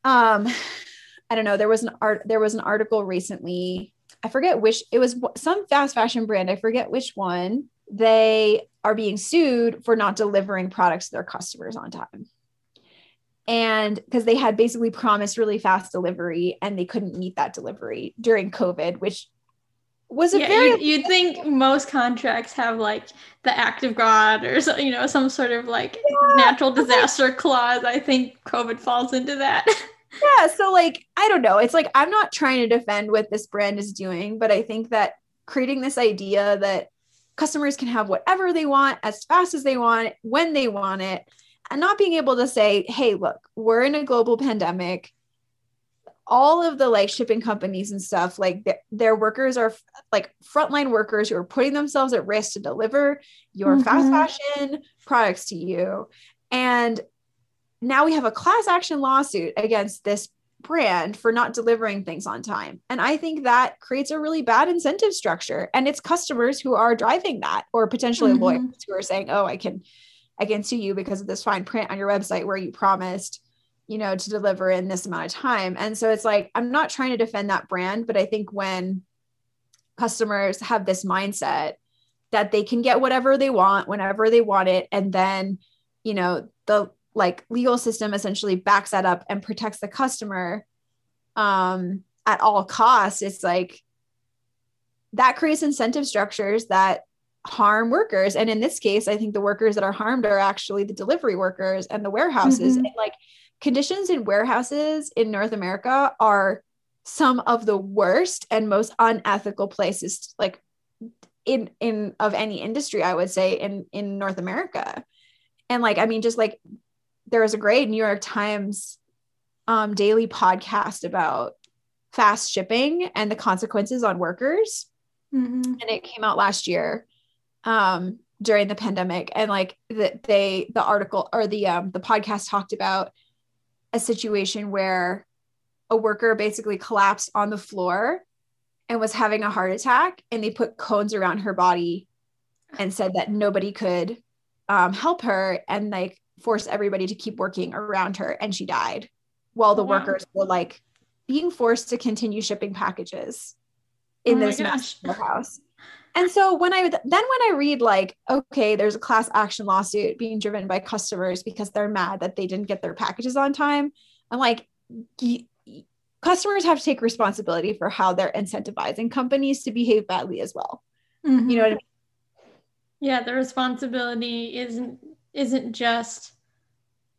um i don't know. There was an art there was an article recently. I forget which it was some fast fashion brand i forget which one they are being sued for not delivering products to their customers on time. And because they had basically promised really fast delivery and they couldn't meet that delivery during covid which was a yeah, very you'd, you'd, think most contracts have like the act of god or so, you know some sort of like yeah, natural disaster clause. I think covid falls into that yeah so like i don't know. It's like i'm not trying to defend what this brand is doing but i think that creating this idea that customers can have whatever they want as fast as they want when they want it and not being able to say hey look we're in a global pandemic. All of the like shipping companies and stuff like th- their workers are f- like frontline workers who are putting themselves at risk to deliver your mm-hmm. fast fashion products to you. And now we have a class action lawsuit against this brand for not delivering things on time. And I think that creates a really bad incentive structure. And it's customers who are driving that, or potentially mm-hmm. lawyers who are saying, oh, I can, I can sue you because of this fine print on your website where you promised, you know, to deliver in this amount of time. And so it's like, I'm not trying to defend that brand, but I think when customers have this mindset that they can get whatever they want whenever they want it, and then, you know, the like legal system essentially backs that up and protects the customer um, at all costs. It's like that creates incentive structures that harm workers. And in this case i think the workers that are harmed are actually the delivery workers and the warehouses. Mm-hmm. and like conditions in warehouses in north america are some of the worst and most unethical places like in in of any industry i would say in in north america. And like i mean just like there was a great New York Times um, daily podcast about fast shipping and the consequences on workers. Mm-hmm. And it came out last year um, during the pandemic. And like that they, the article or the, um, the podcast talked about a situation where a worker basically collapsed on the floor and was having a heart attack. And they put cones around her body and said that nobody could um, help her. And like forced everybody to keep working around her and she died while the wow. workers were like being forced to continue shipping packages in oh this massive house. And so when I then when I read like okay there's a class action lawsuit being driven by customers because they're mad that they didn't get their packages on time I'm like customers have to take responsibility for how they're incentivizing companies to behave badly as well. Mm-hmm. You know what I mean? Yeah, the responsibility isn't isn't just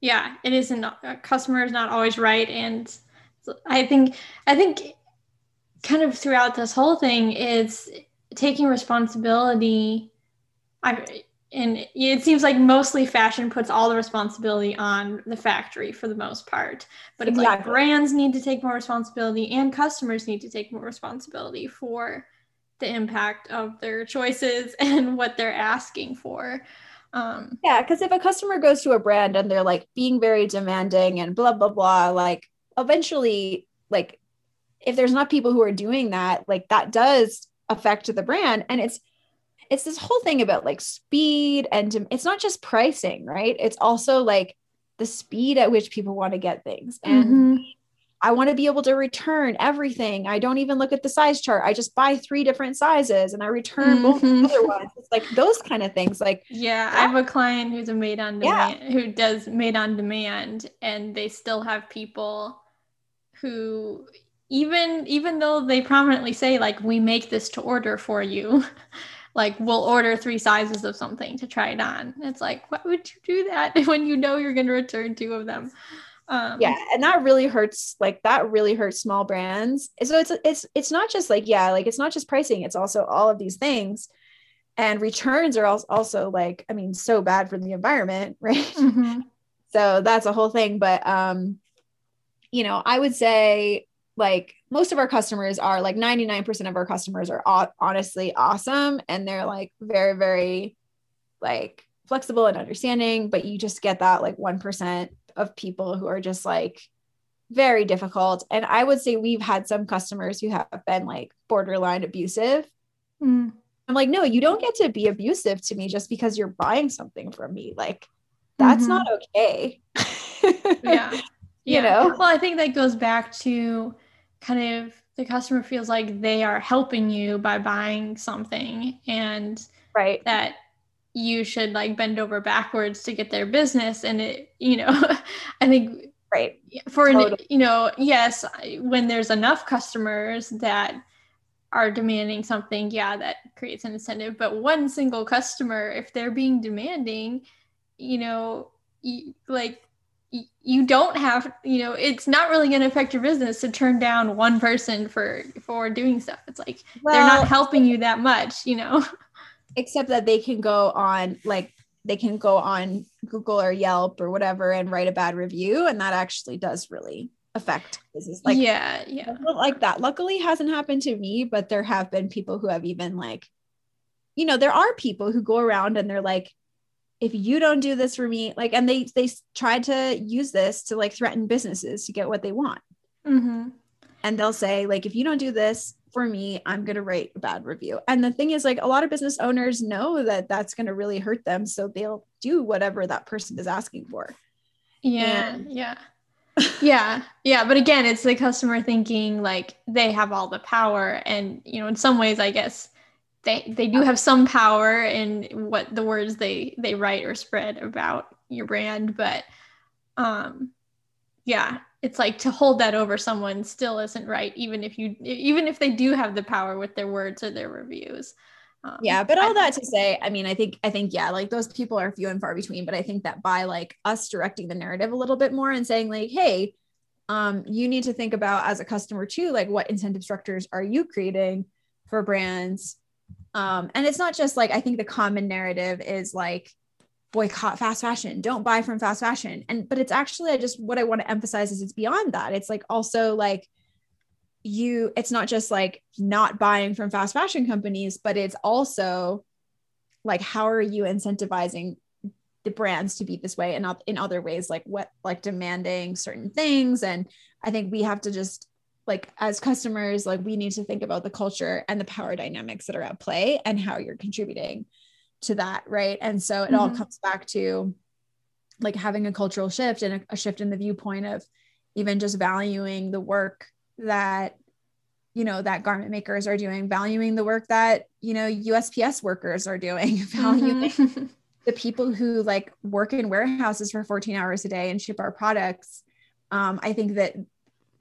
yeah it isn't a customer is not always right. And i think i think kind of throughout this whole thing is taking responsibility. I and it seems like mostly fashion puts all the responsibility on the factory for the most part. But exactly. like brands need to take more responsibility and customers need to take more responsibility for the impact of their choices and what they're asking for Um, yeah, because if a customer goes to a brand and they're like being very demanding and blah blah blah, like eventually, like if there's not people who are doing that, like that does affect the brand, and it's it's this whole thing about like speed and it's not just pricing, right? It's also like the speed at which people want to get things and. Mm-hmm I want to be able to return everything. I don't even look at the size chart. I just buy three different sizes and I return mm-hmm. both other ones. It's like those kind of things. Like yeah, that, I have a client who's a made on demand yeah. who does made on demand and they still have people who even even though they prominently say like we make this to order for you like we'll order three sizes of something to try it on it's like why would you do that when you know you're going to return two of them um, yeah, and that really hurts. Like that really hurts small brands. So it's it's it's not just like yeah, like it's not just pricing. It's also all of these things, and returns are also like I mean so bad for the environment, right? Mm-hmm. So that's a whole thing. But um, you know, I would say like most of our customers are like 99% of our customers are honestly awesome and they're like very very like flexible and understanding but you just get that like 1% of people who are just like very difficult. And I would say we've had some customers who have been like borderline abusive. Mm. I'm like, no, you don't get to be abusive to me just because you're buying something from me. Like, that's mm-hmm. not okay. yeah. You know? Well, I think that goes back to kind of the customer feels like they are helping you by buying something and right that you should like bend over backwards to get their business and it you know i think right. for totally. an, you know yes when there's enough customers that are demanding something yeah that creates an incentive. But one single customer if they're being demanding you know you, like you don't have you know it's not really going to affect your business to turn down one person for for doing stuff. It's like well, they're not helping you that much you know except that they can go on like they can go on Google or Yelp or whatever and write a bad review, and that actually does really affect business. Like yeah, yeah, like that. Luckily, hasn't happened to me, but there have been people who have even like, you know, there are people who go around and they're like, if you don't do this for me, like, and they they try to use this to like threaten businesses to get what they want. Mm-hmm. And they'll say like, if you don't do this, for me, I'm going to write a bad review. And the thing is, like, a lot of business owners know that that's going to really hurt them. So they'll do whatever that person is asking for. Yeah. And- yeah. yeah. Yeah. But again, it's the customer thinking like they have all the power. And, you know, in some ways, I guess they, they do have some power in what the words they, they write or spread about your brand. But, um, yeah, it's like to hold that over someone still isn't right even if you even if they do have the power with their words or their reviews. Um, yeah but all I, that to say i mean i think i think yeah like those people are few and far between but i think that by like us directing the narrative a little bit more and saying like hey um you need to think about as a customer too like what incentive structures are you creating for brands? Um and it's not just like i think the common narrative is like boycott fast fashion don't buy from fast fashion. And but it's actually i just what i want to emphasize is it's beyond that. It's like also like you it's not just like not buying from fast fashion companies but it's also like how are you incentivizing the brands to be this way and in other ways like what like demanding certain things? And i think we have to just like as customers like we need to think about the culture and the power dynamics that are at play and how you're contributing to that right and so it mm-hmm. all comes back to like having a cultural shift and a, a shift in the viewpoint of even just valuing the work that you know that garment makers are doing valuing the work that you know usps workers are doing valuing mm-hmm. the people who like work in warehouses for 14 hours a day and ship our products um, i think that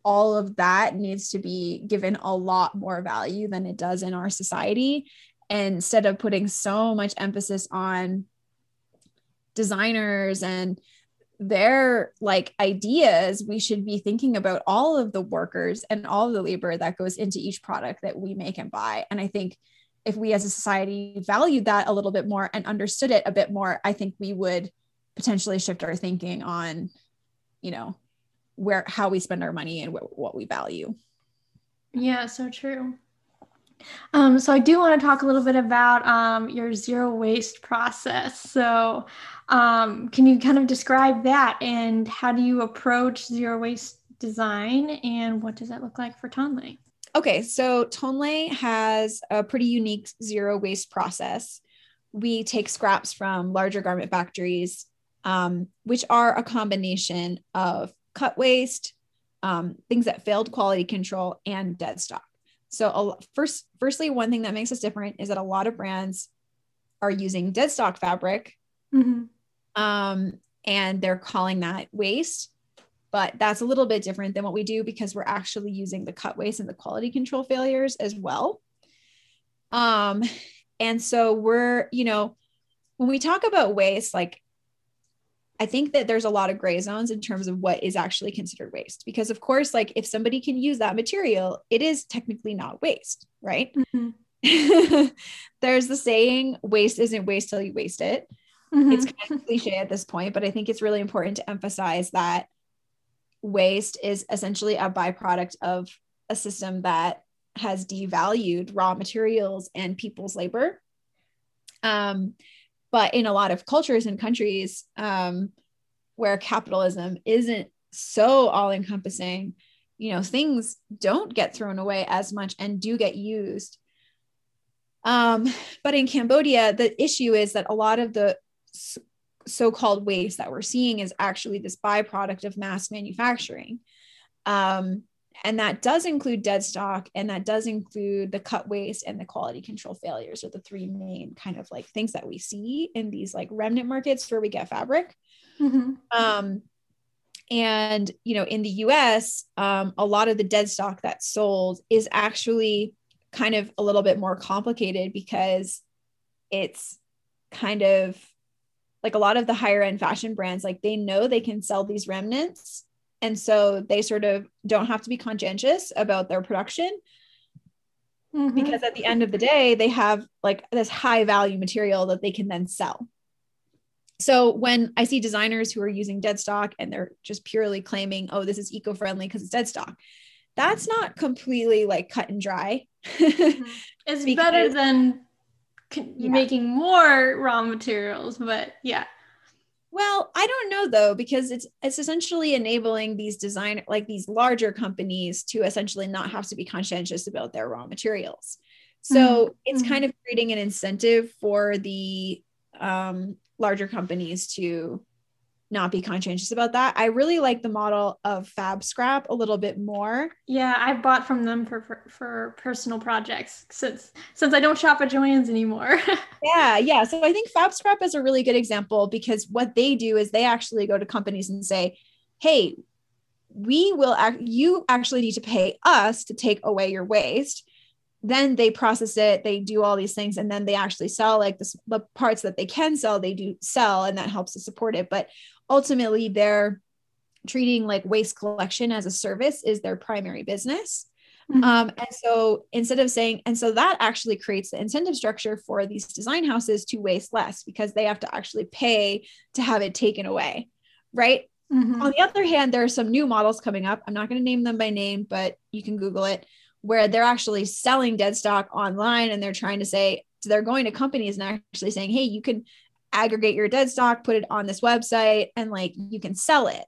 all of that needs to be given a lot more value than it does in our society instead of putting so much emphasis on designers and their like ideas we should be thinking about all of the workers and all the labor that goes into each product that we make and buy. And i think if we as a society valued that a little bit more and understood it a bit more i think we would potentially shift our thinking on you know where how we spend our money and what, what we value. Yeah so true Um, so I do want to talk a little bit about um, your zero waste process. So um, can you kind of describe that and how do you approach zero waste design and what does that look like for Tonlé? Okay, so Tonlé has a pretty unique zero waste process. We take scraps from larger garment factories, um, which are a combination of cut waste, um, things that failed quality control, and dead stock. So, a, first, firstly, one thing that makes us different is that a lot of brands are using dead stock fabric, mm-hmm. um, and they're calling that waste. But that's a little bit different than what we do because we're actually using the cut waste and the quality control failures as well. Um, and so we're, you know, when we talk about waste, like I think that there's a lot of gray zones in terms of what is actually considered waste. Because, of course, like if somebody can use that material, it is technically not waste, right? Mm-hmm. there's the saying, waste isn't waste till you waste it. Mm-hmm. It's kind of cliche at this point, but I think it's really important to emphasize that waste is essentially a byproduct of a system that has devalued raw materials and people's labor. Um, but in a lot of cultures and countries um, where capitalism isn't so all encompassing, you know, things don't get thrown away as much and do get used. Um, but in Cambodia, the issue is that a lot of the so called waste that we're seeing is actually this byproduct of mass manufacturing. Um, and that does include dead stock and that does include the cut waste and the quality control failures are the three main kind of like things that we see in these like remnant markets where we get fabric mm-hmm. um, and you know in the us um, a lot of the dead stock that's sold is actually kind of a little bit more complicated because it's kind of like a lot of the higher end fashion brands like they know they can sell these remnants and so they sort of don't have to be conscientious about their production mm-hmm. because at the end of the day, they have like this high value material that they can then sell. So when I see designers who are using dead stock and they're just purely claiming, oh, this is eco friendly because it's dead stock, that's not completely like cut and dry. mm-hmm. It's because, better than yeah. making more raw materials, but yeah. Well, I don't know though because it's it's essentially enabling these design like these larger companies to essentially not have to be conscientious about their raw materials. So mm-hmm. it's mm-hmm. kind of creating an incentive for the um, larger companies to not be conscientious about that. I really like the model of Fab Scrap a little bit more. Yeah, I've bought from them for, for, for personal projects since since I don't shop at Joann's anymore. yeah, yeah. So I think Fab Scrap is a really good example because what they do is they actually go to companies and say, "Hey, we will act you actually need to pay us to take away your waste." Then they process it, they do all these things, and then they actually sell like the, the parts that they can sell, they do sell, and that helps to support it. But ultimately they're treating like waste collection as a service is their primary business. Mm-hmm. Um, and so instead of saying, and so that actually creates the incentive structure for these design houses to waste less because they have to actually pay to have it taken away. Right. Mm-hmm. On the other hand, there are some new models coming up. I'm not going to name them by name, but you can Google it, where they're actually selling dead stock online and they're trying to say, so they're going to companies and actually saying, hey, you can aggregate your dead stock, put it on this website, and like you can sell it.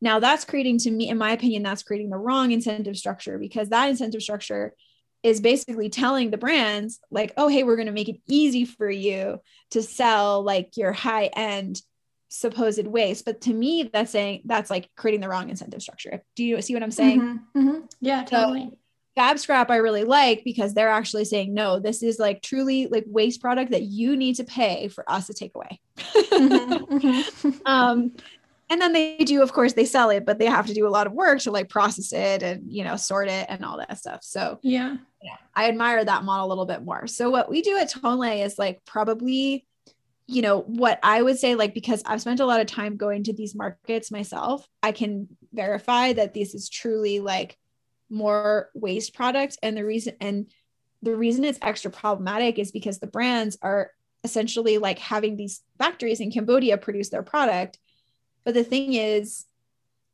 Now, that's creating, to me, in my opinion, that's creating the wrong incentive structure because that incentive structure is basically telling the brands, like, oh, hey, we're going to make it easy for you to sell like your high end supposed waste. But to me, that's saying that's like creating the wrong incentive structure. Do you see what I'm saying? Mm-hmm, mm-hmm. Yeah, totally. So, Fab Scrap I really like because they're actually saying no, this is like truly like waste product that you need to pay for us to take away. mm-hmm, mm-hmm. um, and then they do, of course, they sell it, but they have to do a lot of work to like process it and you know sort it and all that stuff. So yeah, yeah, I admire that model a little bit more. So what we do at Tonlé is like probably you know what i would say like because i've spent a lot of time going to these markets myself i can verify that this is truly like more waste product and the reason and the reason it's extra problematic is because the brands are essentially like having these factories in Cambodia produce their product but the thing is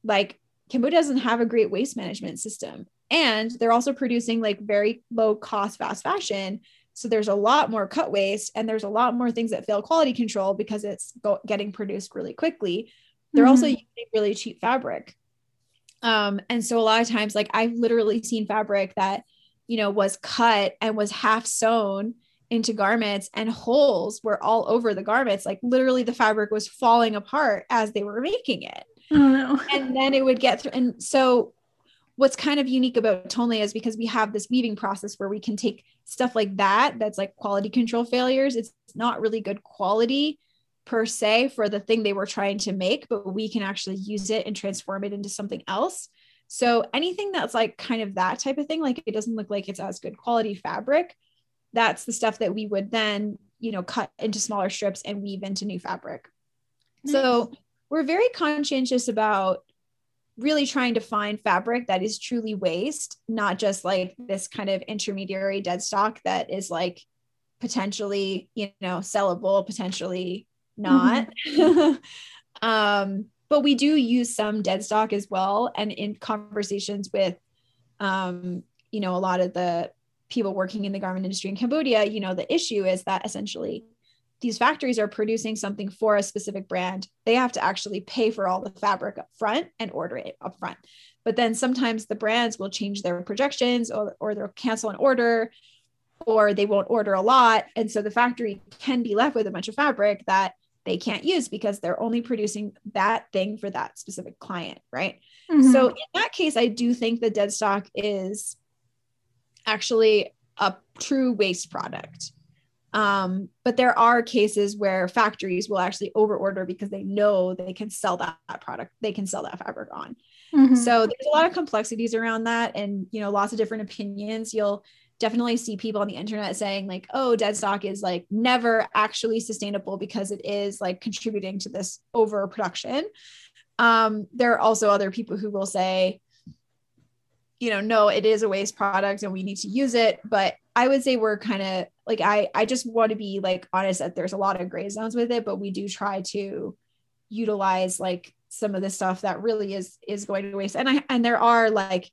like Cambodia doesn't have a great waste management system and they're also producing like very low cost fast fashion so there's a lot more cut waste and there's a lot more things that fail quality control because it's go- getting produced really quickly. They're mm-hmm. also using really cheap fabric. Um, and so a lot of times, like I've literally seen fabric that, you know, was cut and was half sewn into garments and holes were all over the garments. Like literally the fabric was falling apart as they were making it. Oh, no. And then it would get through. And so what's kind of unique about Tonlé is because we have this weaving process where we can take stuff like that, that's like quality control failures. It's not really good quality per se for the thing they were trying to make, but we can actually use it and transform it into something else. So anything that's like kind of that type of thing, like it doesn't look like it's as good quality fabric, that's the stuff that we would then, you know, cut into smaller strips and weave into new fabric. Nice. So we're very conscientious about really trying to find fabric that is truly waste, not just like this kind of intermediary dead stock that is like potentially, you know, sellable, potentially not. Mm-hmm. um, but we do use some dead stock as well. And in conversations with, um, you know, a lot of the people working in the garment industry in Cambodia, you know, the issue is that essentially these factories are producing something for a specific brand, they have to actually pay for all the fabric up front and order it up front. But then sometimes the brands will change their projections or, or they'll cancel an order or they won't order a lot. And so the factory can be left with a bunch of fabric that they can't use because they're only producing that thing for that specific client. Right. Mm-hmm. So in that case, I do think the dead stock is actually a true waste product um, but there are cases where factories will actually overorder because they know they can sell that, that product, they can sell that fabric on. Mm-hmm. So there's a lot of complexities around that, and you know, lots of different opinions. You'll definitely see people on the internet saying like, "Oh, dead stock is like never actually sustainable because it is like contributing to this overproduction." Um, there are also other people who will say, you know, no, it is a waste product and we need to use it. But I would say we're kind of like, I, I just want to be like honest that there's a lot of gray zones with it, but we do try to utilize like some of the stuff that really is, is going to waste. And I, and there are like,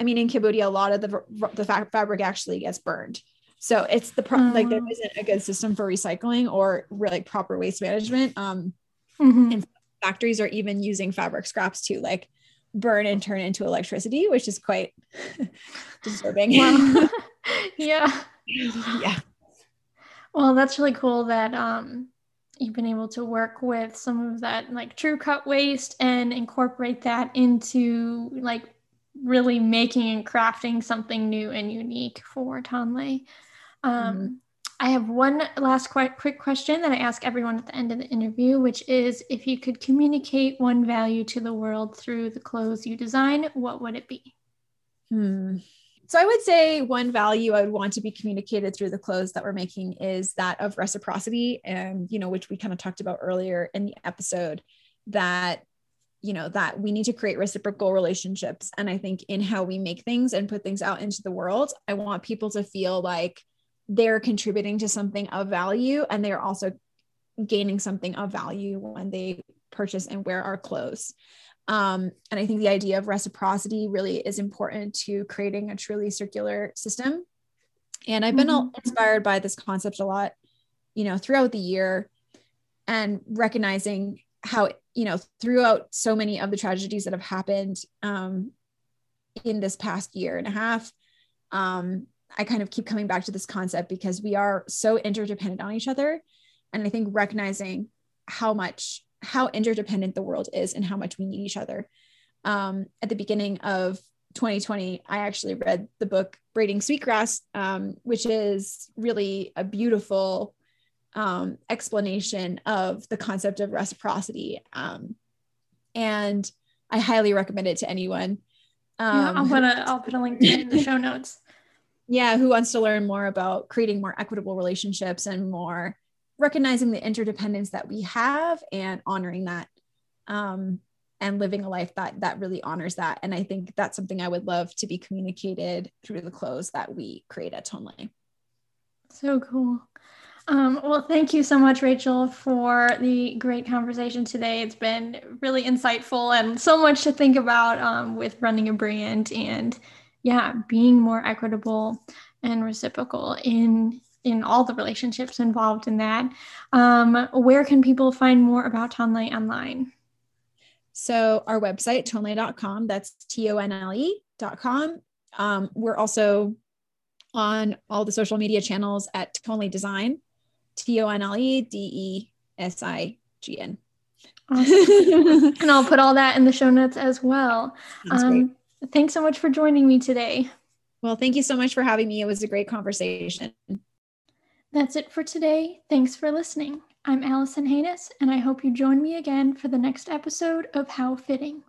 I mean, in Cambodia, a lot of the, the fabric actually gets burned. So it's the, pro- like, there mm. isn't a good system for recycling or like proper waste management. Um, mm-hmm. and factories are even using fabric scraps to like burn and turn into electricity, which is quite disturbing. Wow. yeah. Yeah. Well, that's really cool that um, you've been able to work with some of that like true cut waste and incorporate that into like really making and crafting something new and unique for Tonlé. Um, mm-hmm. I have one last quick, quick question that I ask everyone at the end of the interview, which is if you could communicate one value to the world through the clothes you design, what would it be? Hmm. So I would say one value I would want to be communicated through the clothes that we're making is that of reciprocity and you know which we kind of talked about earlier in the episode that you know that we need to create reciprocal relationships and I think in how we make things and put things out into the world I want people to feel like they're contributing to something of value and they're also gaining something of value when they purchase and wear our clothes. Um, and I think the idea of reciprocity really is important to creating a truly circular system. And I've been mm-hmm. inspired by this concept a lot, you know, throughout the year and recognizing how, you know, throughout so many of the tragedies that have happened um, in this past year and a half, um, I kind of keep coming back to this concept because we are so interdependent on each other. And I think recognizing how much, how interdependent the world is and how much we need each other. Um, at the beginning of 2020, I actually read the book Braiding Sweetgrass, um, which is really a beautiful um, explanation of the concept of reciprocity. Um, and I highly recommend it to anyone. yeah, I'll put a I'll put a link in the show notes yeah who wants to learn more about creating more equitable relationships and more recognizing the interdependence that we have and honoring that um, and living a life that that really honors that and i think that's something i would love to be communicated through the clothes that we create at tonlé so cool um, well, thank you so much, Rachel, for the great conversation today. It's been really insightful and so much to think about um, with running a brand and yeah, being more equitable and reciprocal in in all the relationships involved in that. Um, where can people find more about Tonlé online? So our website, tonle.com, that's T-O-N-L-E.com. Um, we're also on all the social media channels at Tonle Design, T-O-N-L-E-D-E-S-I-G-N. Awesome. and I'll put all that in the show notes as well. Um, thanks so much for joining me today. Well, thank you so much for having me. It was a great conversation. That's it for today. Thanks for listening. I'm Allison Haynes, and I hope you join me again for the next episode of How Fitting.